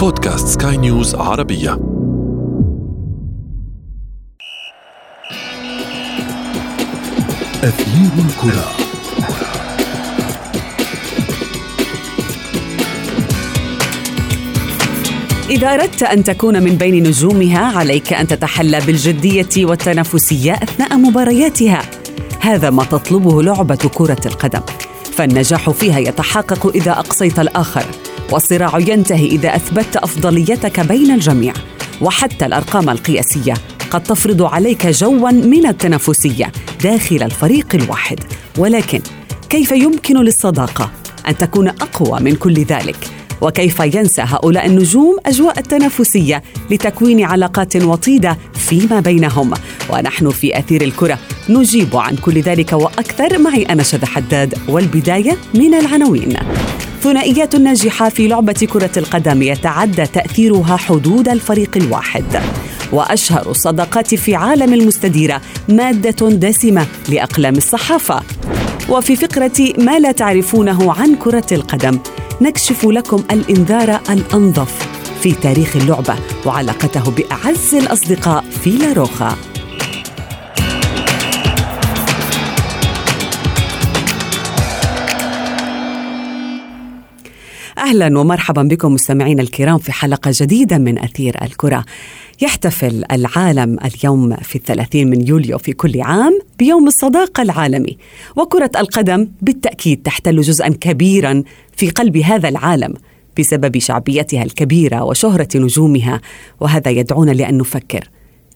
بودكاست سكاي نيوز عربية. أثير الكرة. إذا أردت أن تكون من بين نجومها عليك أن تتحلى بالجدية والتنافسية أثناء مبارياتها. هذا ما تطلبه لعبة كرة القدم. فالنجاح فيها يتحقق إذا أقصيت الآخر. والصراع ينتهي إذا أثبتت أفضليتك بين الجميع. وحتى الأرقام القياسية قد تفرض عليك جوا من التنافسية داخل الفريق الواحد. ولكن كيف يمكن للصداقة أن تكون أقوى من كل ذلك؟ وكيف ينسى هؤلاء النجوم أجواء التنافسية لتكوين علاقات وطيدة فيما بينهم؟ ونحن في أثير الكرة نجيب عن كل ذلك وأكثر. معي أنا شذى حداد والبداية من العناوين. ثنائيات ناجحه في لعبة كرة القدم يتعدى تأثيرها حدود الفريق الواحد. وأشهر الصداقات في عالم المستديرة مادة دسمة لأقلام الصحافة. وفي فقرة ما لا تعرفونه عن كرة القدم نكشف لكم الإنذار الأنظف في تاريخ اللعبة وعلاقته بأعز الأصدقاء في لاروخا. أهلا ومرحبا بكم مستمعينا الكرام في حلقة جديدة من أثير الكرة. يحتفل العالم اليوم في الثلاثين من يوليو في كل عام بيوم الصداقة العالمي، وكرة القدم بالتأكيد تحتل جزءا كبيرا في قلب هذا العالم بسبب شعبيتها الكبيرة وشهرة نجومها، وهذا يدعونا لأن نفكر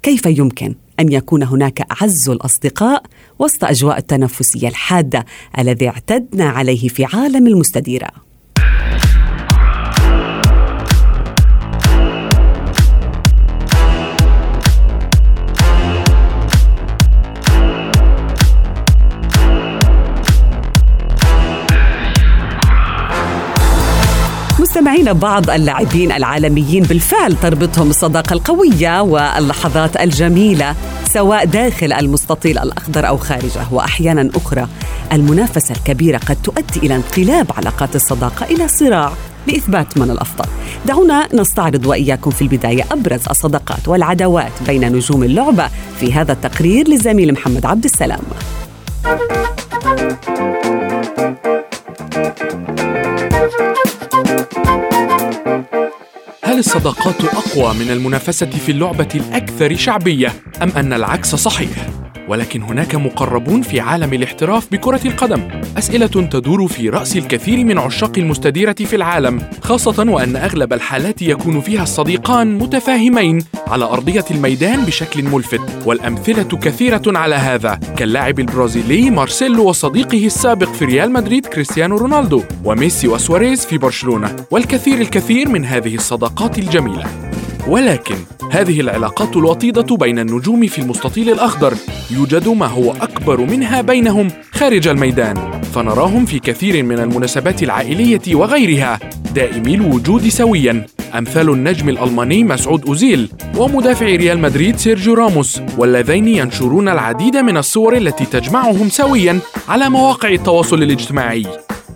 كيف يمكن أن يكون هناك أعز الأصدقاء وسط أجواء التنافسية الحادة الذي اعتدنا عليه في عالم المستديرة مستمعين بعض اللاعبين العالميين بالفعل تربطهم الصداقة القوية واللحظات الجميلة سواء داخل المستطيل الأخضر أو خارجه وأحيانا أخرى. المنافسة الكبيرة قد تؤدي إلى انقلاب علاقات الصداقة إلى صراع لإثبات من الأفضل. دعونا نستعرض وإياكم في البداية أبرز الصداقات والعداوات بين نجوم اللعبة في هذا التقرير للزميل محمد عبد السلام. الصداقات أقوى من المنافسة في اللعبة الأكثر شعبية أم أن العكس صحيح؟ ولكن هناك مقربون في عالم الاحتراف بكرة القدم أسئلة تدور في رأس الكثير من عشاق المستديرة في العالم خاصة وأن أغلب الحالات يكون فيها الصديقان متفاهمين على أرضية الميدان بشكل ملفت والأمثلة كثيرة على هذا كاللاعب البرازيلي مارسيلو وصديقه السابق في ريال مدريد كريستيانو رونالدو وميسي وسواريز في برشلونة والكثير الكثير من هذه الصداقات الجميلة. ولكن هذه العلاقات الوطيدة بين النجوم في المستطيل الأخضر. يوجد ما هو أكبر منها بينهم خارج الميدان. فنراهم في كثير من المناسبات العائلية وغيرها. دائمي الوجود سويا. أمثال النجم الألماني مسعود أوزيل ومدافع ريال مدريد سيرجيو راموس واللذين ينشرون العديد من الصور التي تجمعهم سويا على مواقع التواصل الاجتماعي.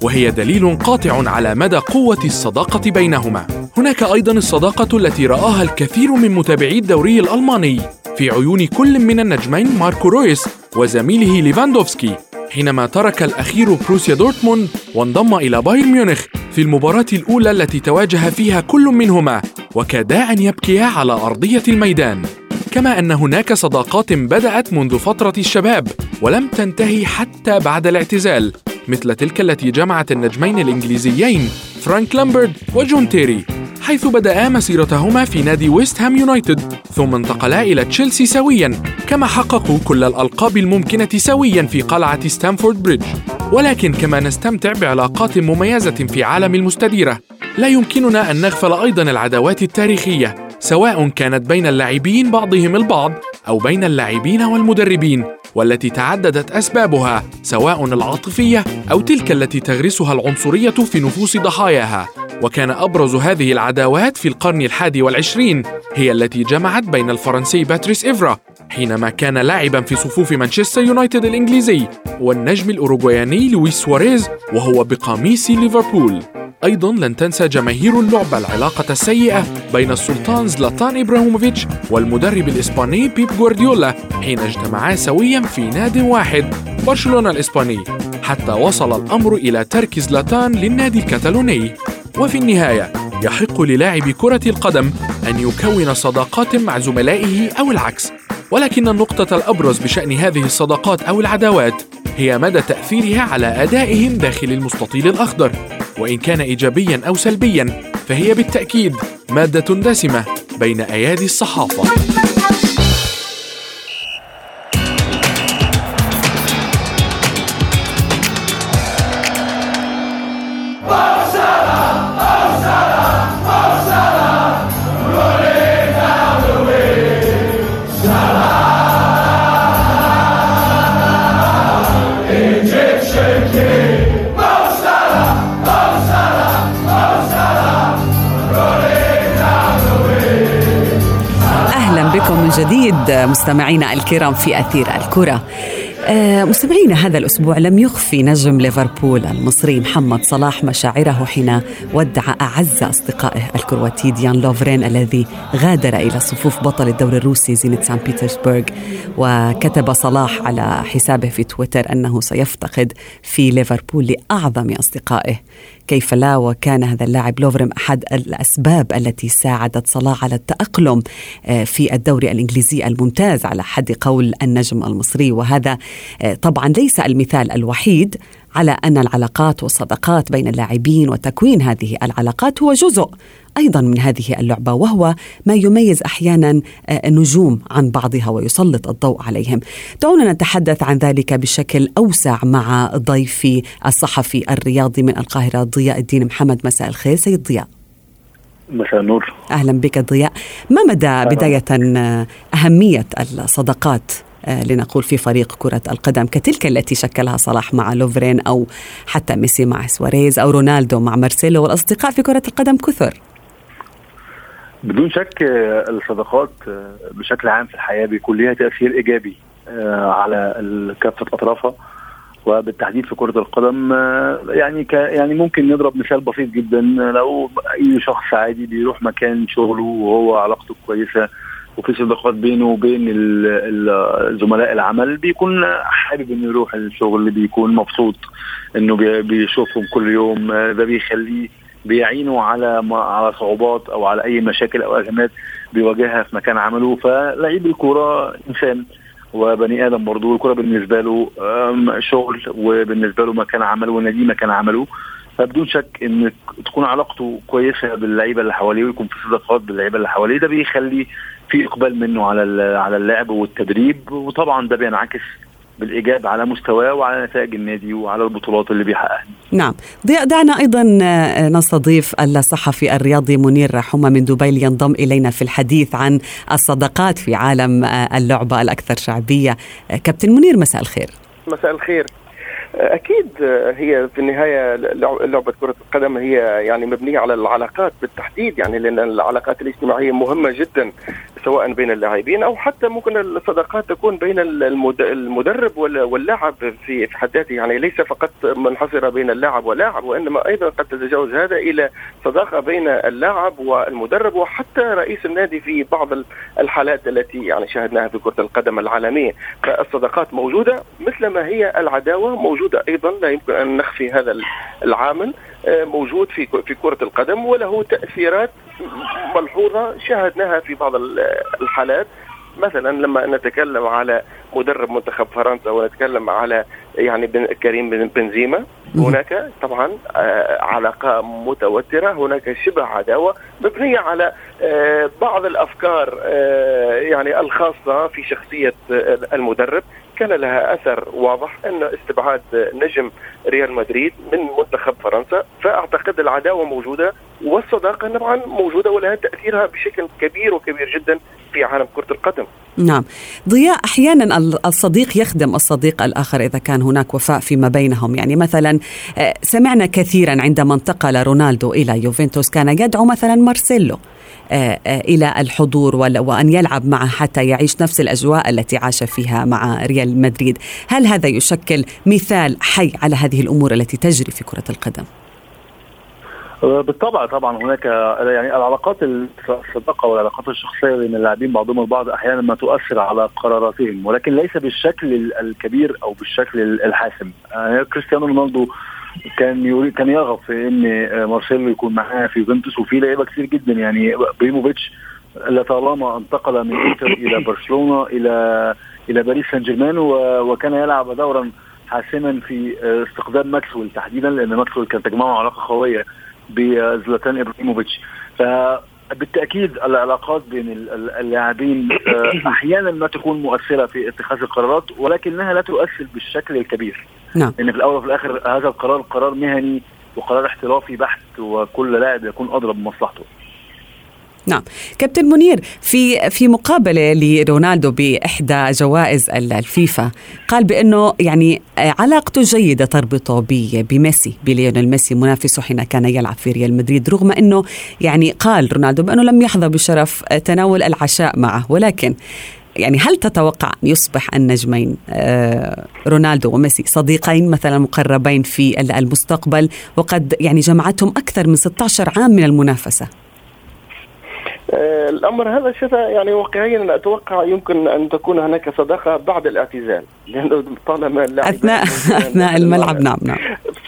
وهي دليل قاطع على مدى قوة الصداقة بينهما. هناك أيضا الصداقة التي رآها الكثير من متابعي الدوري الألماني في عيون كل من النجمين ماركو رويس وزميله ليفاندوفسكي حينما ترك الأخير بروسيا دورتموند وانضم إلى بايرن ميونخ في المباراة الأولى التي تواجه فيها كل منهما وكادا أن يبكيا على أرضية الميدان. كما أن هناك صداقات بدأت منذ فترة الشباب ولم تنتهي حتى بعد الاعتزال مثل تلك التي جمعت النجمين الإنجليزيين فرانك لامبارد وجون تيري حيث بدأا مسيرتهما في نادي ويست هام يونايتد ثم انتقلا إلى تشيلسي سويا كما حققوا كل الألقاب الممكنة سويا في قلعة ستانفورد بريدج. ولكن كما نستمتع بعلاقات مميزة في عالم المستديرة لا يمكننا أن نغفل أيضا العداوات التاريخية سواء كانت بين اللاعبين بعضهم البعض أو بين اللاعبين والمدربين. والتي تعددت أسبابها سواء العاطفية أو تلك التي تغرسها العنصرية في نفوس ضحاياها. وكان أبرز هذه العداوات في القرن الحادي والعشرين هي التي جمعت بين الفرنسي باتريس إفرا حينما كان لاعبا في صفوف مانشستر يونايتد الإنجليزي والنجم الأوروغوياني لويس سواريز وهو بقميص ليفربول. أيضا لن تنسى جماهير اللعبة العلاقة السيئة بين السلطان زلاتان إبراهيموفيتش والمدرب الإسباني بيب غوارديولا حين اجتمعا سويا في ناد واحد برشلونة الإسباني حتى وصل الأمر إلى ترك زلاتان للنادي الكتالوني. وفي النهاية يحق للاعب كرة القدم أن يكون صداقات مع زملائه أو العكس. ولكن النقطة الأبرز بشأن هذه الصداقات أو العداوات هي مدى تأثيرها على أدائهم داخل المستطيل الأخضر وإن كان إيجابيا أو سلبيا فهي بالتأكيد مادة دسمة بين أيادي الصحافة. جديد مستمعينا الكرام في أثير الكرة. آه، مستمعينا هذا الأسبوع لم يخفي نجم ليفربول المصري محمد صلاح مشاعره حين ودع أعز أصدقائه الكرواتي ديان لوفرين الذي غادر إلى صفوف بطل الدوري الروسي زينة سان بيترسبرغ وكتب صلاح على حسابه في تويتر أنه سيفتقد في ليفربول لأعظم أصدقائه. كيف لا وكان هذا اللاعب لوفرم أحد الأسباب التي ساعدت صلاح على التأقلم آه، في الدوري الإنجليزي الممتاز على حد قول النجم المصري. وهذا آه، طبعا ليس المثال الوحيد على أن العلاقات والصداقات بين اللاعبين وتكوين هذه العلاقات هو جزء أيضا من هذه اللعبة وهو ما يميز أحيانا آه، النجوم عن بعضها ويسلط الضوء عليهم. دعونا نتحدث عن ذلك بشكل أوسع مع ضيفي الصحفي الرياضي من القاهرة ضياء الدين محمد مساء الخير سيد ضياء. مساء النور أهلا بك ضياء ما مدى بداية آه، أهمية الصداقات لنقول في فريق كرة القدم كتلك التي شكلها صلاح مع لوفرين أو حتى ميسي مع سواريز أو رونالدو مع مارسيلو والأصدقاء في كرة القدم كثر. بدون شك آه، الصداقات آه، بشكل عام في الحياة بيكون لها تأثير إيجابي على كافة أطرافها وبالتحديد في كرة القدم يعني ك يعني ممكن نضرب مثال بسيط جدا لو أي شخص عادي بيروح مكان شغله وهو علاقته كويسة وفي صداقات بينه وبين زملاء العمل بيكون حابب إنه يروح الشغل بيكون مبسوط إنه بيشوفهم كل يوم. ده بيخليه بيعينوا على على صعوبات أو على أي مشاكل أو أزمات بيواجهها في مكان عمله. فلعيب الكورة إنسان وبني آدم برضه الكوره بالنسبة له شغل وبالنسبة له مكان عمل والنادي مكان عمله. فبدون شك إن تكون علاقته كويسة باللعيبة اللي حواليه ويكون في صداقات باللعيبة اللي حواليه ده بيخلي في إقبال منه على على اللعب والتدريب وطبعا ده بينعكس بالإيجاب على مستواه وعلى نتائج النادي وعلى البطولات اللي بيحققها. نعم، ضياء دعنا أيضا آه، نستضيف الصحفي الرياضي منير حمى من دبي لينضم إلينا في الحديث عن الصداقات في عالم آه، اللعبة الأكثر شعبية. آه، كابتن منير مساء الخير. مساء الخير. أكيد هي في النهاية لعبة كرة القدم هي يعني مبنية على العلاقات بالتحديد يعني لأن العلاقات الاجتماعية مهمة جدا. سواء بين اللاعبين أو حتى ممكن الصداقات تكون بين المدرب واللاعب في حد ذاته. يعني ليس فقط منحصرة بين اللاعب واللاعب وإنما أيضا قد تتجاوز هذا إلى صداقة بين اللاعب والمدرب وحتى رئيس النادي في بعض الحالات التي يعني شاهدناها في كرة القدم العالمية. فالصداقات موجودة مثل ما هي العداوة موجودة. أيضا لا يمكن أن نخفي هذا العامل. موجود في في كرة القدم وله تأثيرات ملحوظة شاهدناها في بعض الحالات. مثلا لما نتكلم على مدرب منتخب فرنسا ونتكلم على يعني كريم بنزيما هناك طبعا آه، علاقة متوترة هناك شبه عداوة مبنية على آه، بعض الأفكار يعني الخاصة في شخصية المدرب. كان لها أثر واضح أن استبعاد نجم ريال مدريد من منتخب فرنسا فأعتقد العداوة موجودة والصداقة طبعا موجودة ولها تأثيرها بشكل كبير وكبير جدا في عالم كرة القدم. نعم. ضياء أحيانا الصديق يخدم الصديق الآخر إذا كان هناك وفاء فيما بينهم. يعني مثلا آه، سمعنا كثيرا عندما انتقل رونالدو إلى يوفنتوس كان يدعو مثلا مارسيلو. آه، آه، إلى الحضور وأن يلعب معه حتى يعيش نفس الأجواء التي عاش فيها مع ريال مدريد. هل هذا يشكل مثال حي على هذه الأمور التي تجري في كرة القدم؟ بالطبع طبعا هناك يعني العلاقات الصداقة والعلاقات الشخصية بين اللاعبين بعضهم البعض أحيانا ما تؤثر على قراراتهم ولكن ليس بالشكل الكبير أو بالشكل الحاسم. يعني كريستيانو رونالدو كان يريد كان يرغب في ان مارسيلو يكون معاه في يوفنتوس وفي لعيبة كثير جدا. يعني إبراهيموفيتش لطالما انتقل من إنتر إلى برشلونة إلى إلى باريس سان جيرمان وكان يلعب دورا حاسما في استقدام ماكسويل تحديدا لأن ماكسويل كان تجمعه علاقة قوية بزلاتان إبراهيموفيتش. فبالتاكيد العلاقات بين اللاعبين آه، أحيانا ما تكون مؤثرة في اتخاذ القرارات ولكنها لا تؤثر بالشكل الكبير. نعم. إن في الأول وفي الآخر هذا القرار قرار مهني وقرار احترافي بحت وكل لاعب يكون ادرى بمصلحته نعم. كابتن منير في في مقابلة لرونالدو بإحدى جوائز الفيفا قال بأنه يعني علاقته جيدة تربطه بميسي بليونيل ميسي منافسه حين كان يلعب في ريال مدريد رغم أنه يعني قال رونالدو بأنه لم يحظى بشرف تناول العشاء معه ولكن يعني هل تتوقع أن يصبح النجمين آه، رونالدو وميسي صديقين مثلا مقربين في المستقبل؟ وقد يعني جمعتهم أكثر من 16 عام من المنافسة. آه، الأمر هذا شيء يعني واقعيا أتوقع يمكن أن تكون هناك صداقة بعد الاعتزال لأنه طالما اثناء أثناء الملعب نعم نعم.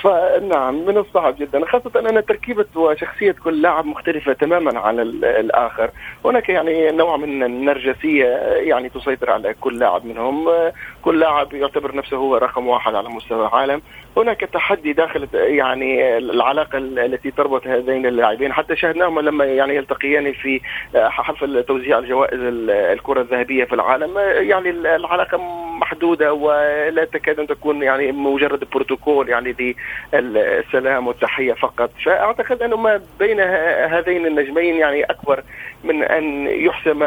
فنعم من الصعب جدا خاصة أن تركيبة وشخصية كل لاعب مختلفة تماما عن الآخر. هناك يعني نوع من النرجسية يعني تسيطر على كل لاعب منهم. كل لاعب يعتبر نفسه هو رقم واحد على مستوى العالم. هناك تحدي داخل يعني العلاقة التي تربط هذين اللاعبين. حتى شاهدناهما لما يعني يلتقيان في حفل توزيع الجوائز الكرة الذهبية في العالم. يعني العلاقة محدودة ولا تكاد أن تكون يعني مجرد بروتوكول يعني للسلام والتحية فقط. فأعتقد أنه ما بين هذين النجمين يعني أكبر من أن يحسم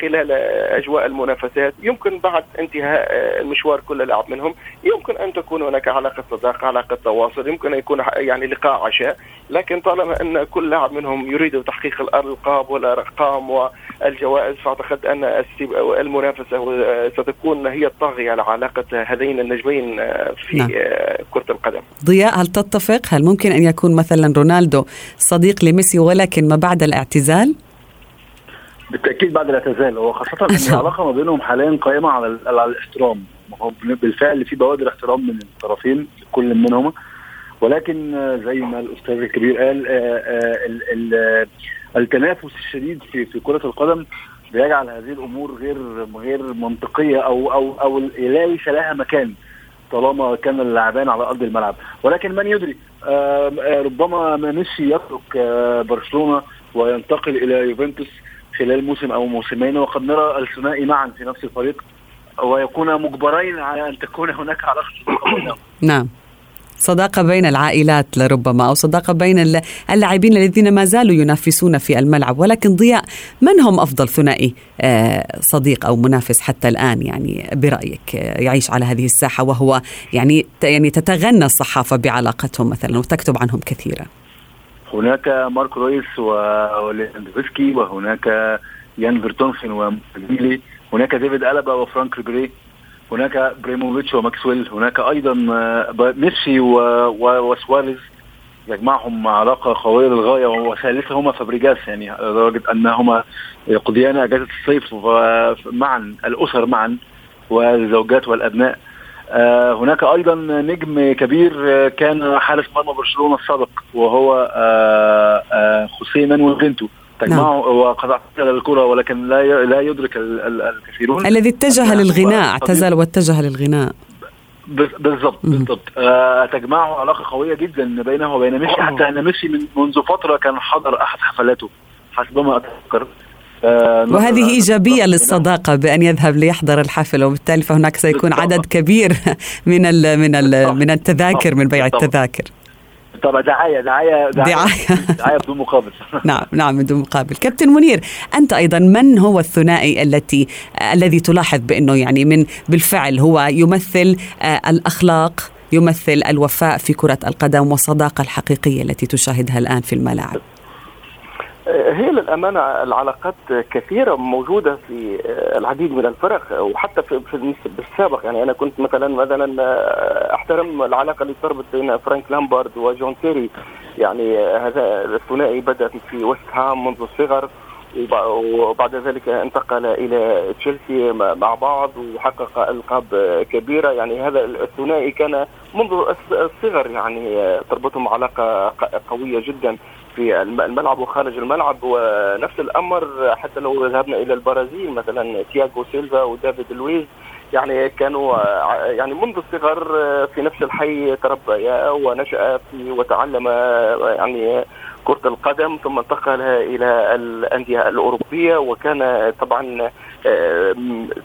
خلال أجواء المنافسات يمكن بعد انتهاء المشوار كل لاعب منهم يمكن أن تكون هناك علاقة صداقة علاقة تواصل يمكن أن يكون يعني لقاء عشاء لكن طالما أن كل لاعب منهم يريد تحقيق الألقاب والأرقام والجوائز فأعتقد أن المنافسة ستكون هي الطاغية على علاقة هذين النجمين في نعم. كرة القدم ضياء هل تتفق؟ هل ممكن أن يكون مثلا رونالدو صديق لميسي ولكن ما بعد الاعتزال؟ بالتأكيد بعد الاعتزال هو خاصة إن العلاقة ما بينهم حاليا قائمة على على الاحترام. هو بالفعل في بوادر احترام من الطرفين كل منهما. ولكن زي ما الأستاذ الكبير قال التنافس الشديد في في كرة القدم بيجعل هذه الأمور غير غير منطقية أو أو أو ليس لها مكان طالما كان اللاعبان على أرض الملعب. ولكن من يدري ربما ميسي يترك برشلونة وينتقل إلى يوفنتوس. خلال موسم أو موسمين وقد نرى الثنائي معا في نفس الفريق ويكون مجبرين على أن تكون هناك علاقة نعم. صداقة بين العائلات لربما أو صداقة بين اللاعبين الذين ما زالوا ينافسون في الملعب. ولكن ضياء من هم أفضل ثنائي آه، صديق أو منافس حتى الآن؟ يعني برأيك آه، يعيش على هذه الساحة وهو يعني يعني تتغنى الصحافة بعلاقتهم مثلا وتكتب عنهم كثيرا. هناك ماركو رويس وليفاندوفسكي وهناك يان فيرتونخن وديمبيلي هناك ديفيد ألابا وفرانك ريبري هناك إبراهيموفيتش وماكسويل هناك أيضا آه، ميسي وسواريز يجمعهم علاقة قوية للغاية وثالثهما فابريجاس يعني لدرجة أنهما يقضيان اجازه الصيف معا الأسر معا والزوجات والأبناء. هناك أيضا نجم كبير آه، كان حارس مرمى برشلونة السابق وهو خوسيه مانويل بنتو تجمعه نعم. وقد اعتزل الكرة ولكن لا لا يدرك الكثيرون. الذي اتجه للغناء اعتزل واتجه للغناء. بالضبط بالضبط. آه تجمعه علاقة قوية جدا بينه وبين ميسي حتى إن ميسي من منذ فترة كان حضر أحد حفلاته. حسبما أتذكر. آه وهذه إيجابية للصداقة. بأن يذهب ليحضر الحفل وبالتالي فهناك سيكون عدد كبير من ال من ال من التذاكر من بيع التذاكر. بالطبع دعاية دعاية. دعاية. دعاية بدون مقابل. نعم نعم بدون مقابل. كابتن منير أنت أيضا من هو الثنائي التي الذي تلاحظ بأنه يعني من بالفعل هو يمثل آه، الأخلاق يمثل الوفاء في كرة القدم والصداقة الحقيقية التي تشاهدها الآن في الملاعب؟ هي للأمانة العلاقات كثيرة موجودة في العديد من الفرق وحتى في السابق. يعني أنا كنت مثلا مثلا أحترم العلاقة اللي صارت بين فرانك لامبارد وجون تيري يعني هذا الثنائي بدا في ويست هام منذ الصغر وبعد ذلك انتقل إلى تشيلسي مع بعض وحقق ألقاب كبيرة. يعني هذا الثنائي كان منذ الصغر يعني تربطهم علاقة قوية جدا. في الملعب وخارج الملعب ونفس الأمر حتى لو ذهبنا إلى البرازيل مثلا تياغو سيلفا ودافيد لويز. يعني كانوا يعني منذ الصغر في نفس الحي تربيا ونشأ في وتعلم يعني كرة القدم ثم انتقل إلى الأندية الأوروبية وكان طبعا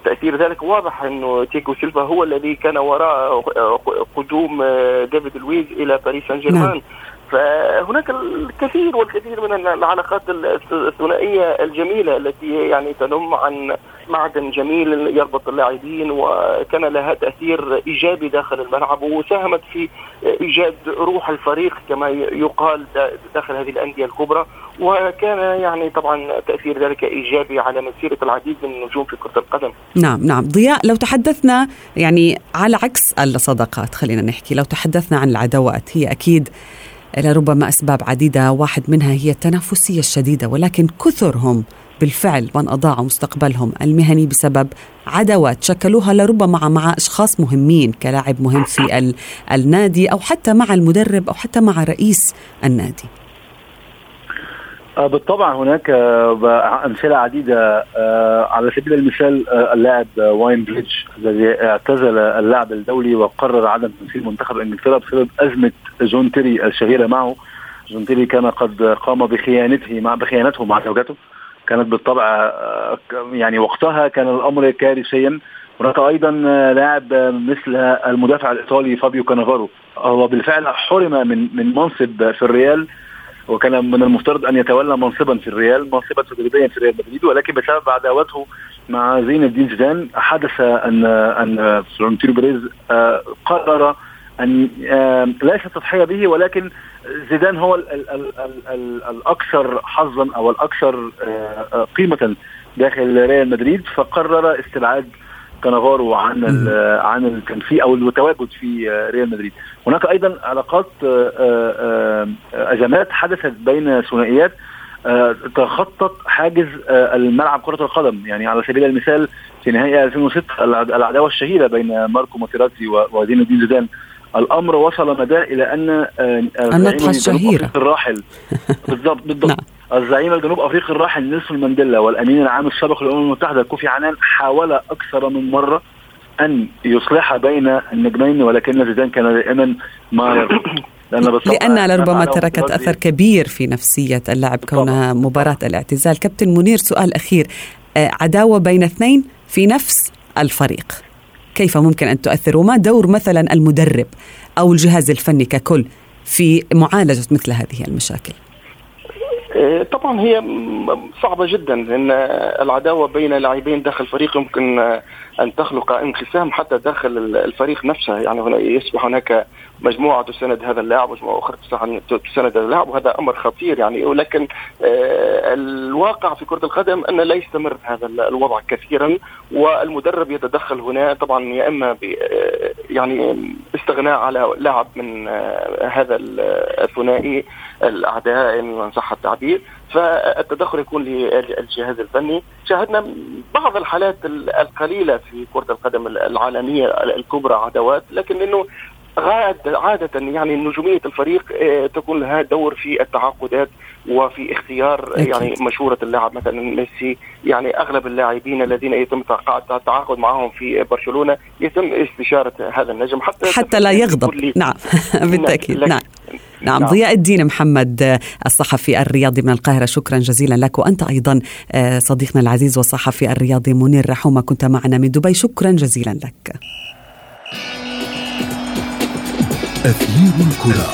تأثير ذلك واضح أنه تياغو سيلفا هو الذي كان وراء قدوم ديفيد لويز إلى باريس سان جيرمان. فهناك الكثير والكثير من العلاقات الثنائية الجميلة التي يعني تنم عن معدن جميل يربط اللاعبين وكان لها تأثير إيجابي داخل الملعب وساهمت في إيجاد روح الفريق كما يقال داخل هذه الأندية الكبرى وكان يعني طبعا تأثير ذلك إيجابي على مسيرة العديد من النجوم في كرة القدم. نعم نعم ضياء لو تحدثنا يعني على عكس الصداقات خلينا نحكي لو تحدثنا عن العداوات هي أكيد لربما أسباب عديدة واحد منها هي التنافسية الشديدة ولكن كثرهم بالفعل من أضاعوا مستقبلهم المهني بسبب عداوات شكلوها لربما مع أشخاص مهمين كلاعب مهم في النادي أو حتى مع المدرب أو حتى مع رئيس النادي. بالطبع هناك آه، أمثلة عديدة آه، على سبيل المثال اللاعب واين بريدج الذي اعتزل اللعب الدولي وقرر عدم تمثيل منتخب إنجلترا بسبب أزمة جون تيري الشهيرة معه. جون تيري كان قد قام بخيانته مع بخيانته مع زوجته. كانت بالطبع يعني وقتها كان الأمر كارثيا. هناك أيضا لاعب مثل المدافع الإيطالي فابيو كانافارو. هو بالفعل حرم من من منصب في الريال. وكان من المفترض أن يتولى منصبا في الريال منصبا تدريبيا في ريال مدريد ولكن بسبب عداوته مع زين الدين زيدان حدث ان أن فلورنتينو بريز آه، قرر أن آه، ليس تضحية به ولكن زيدان هو ال ال ال ال ال الأكثر حظا أو الأكثر آه، قيمة داخل ريال مدريد فقرر استبعاد كانافارو عن عن التنفيذ أو التواجد في ريال مدريد. هناك أيضا علاقات آه، آه، آه، أزمات حدثت بين ثنائيات تخطط حاجز الملعب كرة القدم. يعني على سبيل المثال في نهائي 2006 العداوة الشهيرة بين ماركو ماتيراتي وزين الدين زيدان الأمر وصل مدى إلى أن النطحه الشهيره الراحل. بالضبط بالضبط. نعم. الزعيم الجنوب افريقي الراحل نيلسون مانديلا والأمين العام السابق للأمم المتحدة كوفي عنان حاول أكثر من مرة أن يصلح بين النجمين ولكن زيدان كان دائما ما يرفض لأن, لأنها لربما تركت أثر كبير في نفسية اللاعب كونها مباراة الاعتزال. كابتن منير سؤال أخير. آه، عداوة بين اثنين في نفس الفريق. كيف ممكن أن تؤثر وما دور مثلا المدرب أو الجهاز الفني ككل في معالجة مثل هذه المشاكل؟ إيه، طبعا هي صعبة جدا لأن العداوة بين لاعبين داخل فريق يمكن أن تخلق انقسام حتى داخل الفريق نفسه. يعني يصبح هناك مجموعة تساند هذا اللاعب ومجموعه أخرى تساند هذا اللاعب وهذا أمر خطير يعني. ولكن آه، الواقع في كرة القدم أن لا يستمر هذا الوضع كثيرا والمدرب يتدخل هنا. طبعا يا إما آه، يعني استغناء على لاعب من آه، هذا الثنائي الأعداء إن صح التعبير. فالتدخل يكون للجهاز الفني. شاهدنا بعض الحالات القليلة في كرة القدم العالمية الكبرى عداوات لكن إنه عادة يعني نجومية الفريق آه، تكون لها دور في التعاقدات وفي اختيار أكيد. يعني مشورة اللاعب مثلا ميسي. يعني أغلب اللاعبين الذين يتم التعاقد معهم في برشلونة يتم استشارة هذا النجم. حتى حتى لا يغضب. نعم. بالتأكيد. نعم. نعم. ضياء الدين محمد الصحفي الرياضي من القاهرة. شكرا جزيلا لك. وأنت أيضا آه، صديقنا العزيز والصحفي الرياضي منير رحومة كنت معنا من دبي. شكرا جزيلا لك. أثير الكرة.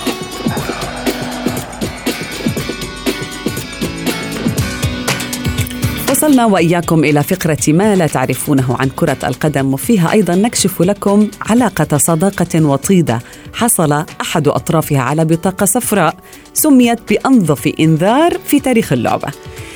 وصلنا وإياكم إلى فقرة ما لا تعرفونه عن كرة القدم وفيها أيضا نكشف لكم علاقة صداقة وطيدة حصل أحد أطرافها على بطاقة صفراء سميت بأنظف إنذار في تاريخ اللعبة.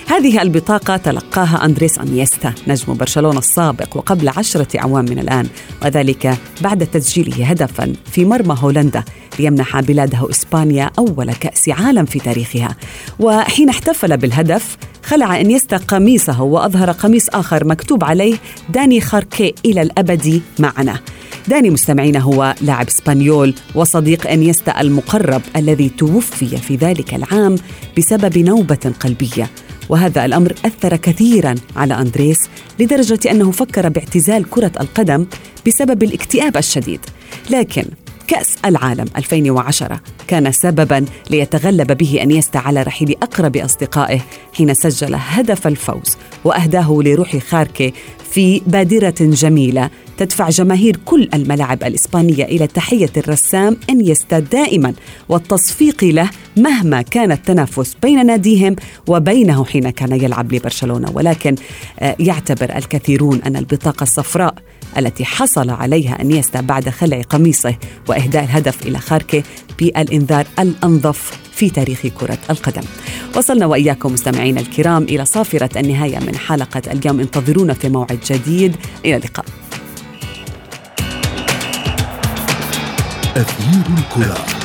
هذه البطاقة تلقاها أندريس أنيستا نجم برشلونة السابق وقبل عشرة أعوام من الآن وذلك بعد تسجيله هدفا في مرمى هولندا ليمنح بلاده إسبانيا أول كأس عالم في تاريخها وحين احتفل بالهدف خلع أنيستا قميصه وأظهر قميص آخر مكتوب عليه داني خاركي إلى الأبد معنا. داني مستمعين هو لاعب إسبانيول وصديق أنيستا المقرب الذي توفي في ذلك العام بسبب نوبة قلبية. وهذا الأمر أثر كثيرا على أندريس لدرجة أنه فكر باعتزال كرة القدم بسبب الاكتئاب الشديد. لكن كأس العالم 2010 كان سببا ليتغلب به أنيستا على رحيل أقرب أصدقائه حين سجل هدف الفوز وأهداه لروح خاركي في بادرة جميلة تدفع جماهير كل الملاعب الإسبانية إلى تحية الرسام أنيستا دائما والتصفيق له مهما كان التنافس بين ناديهم وبينه حين كان يلعب لبرشلونة. ولكن آه، يعتبر الكثيرون أن البطاقة الصفراء التي حصل عليها أنيستا بعد خلع قميصه وإهداء الهدف إلى خاركي بالإنذار الأنظف في تاريخ كرة القدم. وصلنا وإياكم مستمعينا الكرام إلى صافرة النهاية من حلقة اليوم. انتظرونا في موعد جديد. إلى اللقاء. أثير الكرة.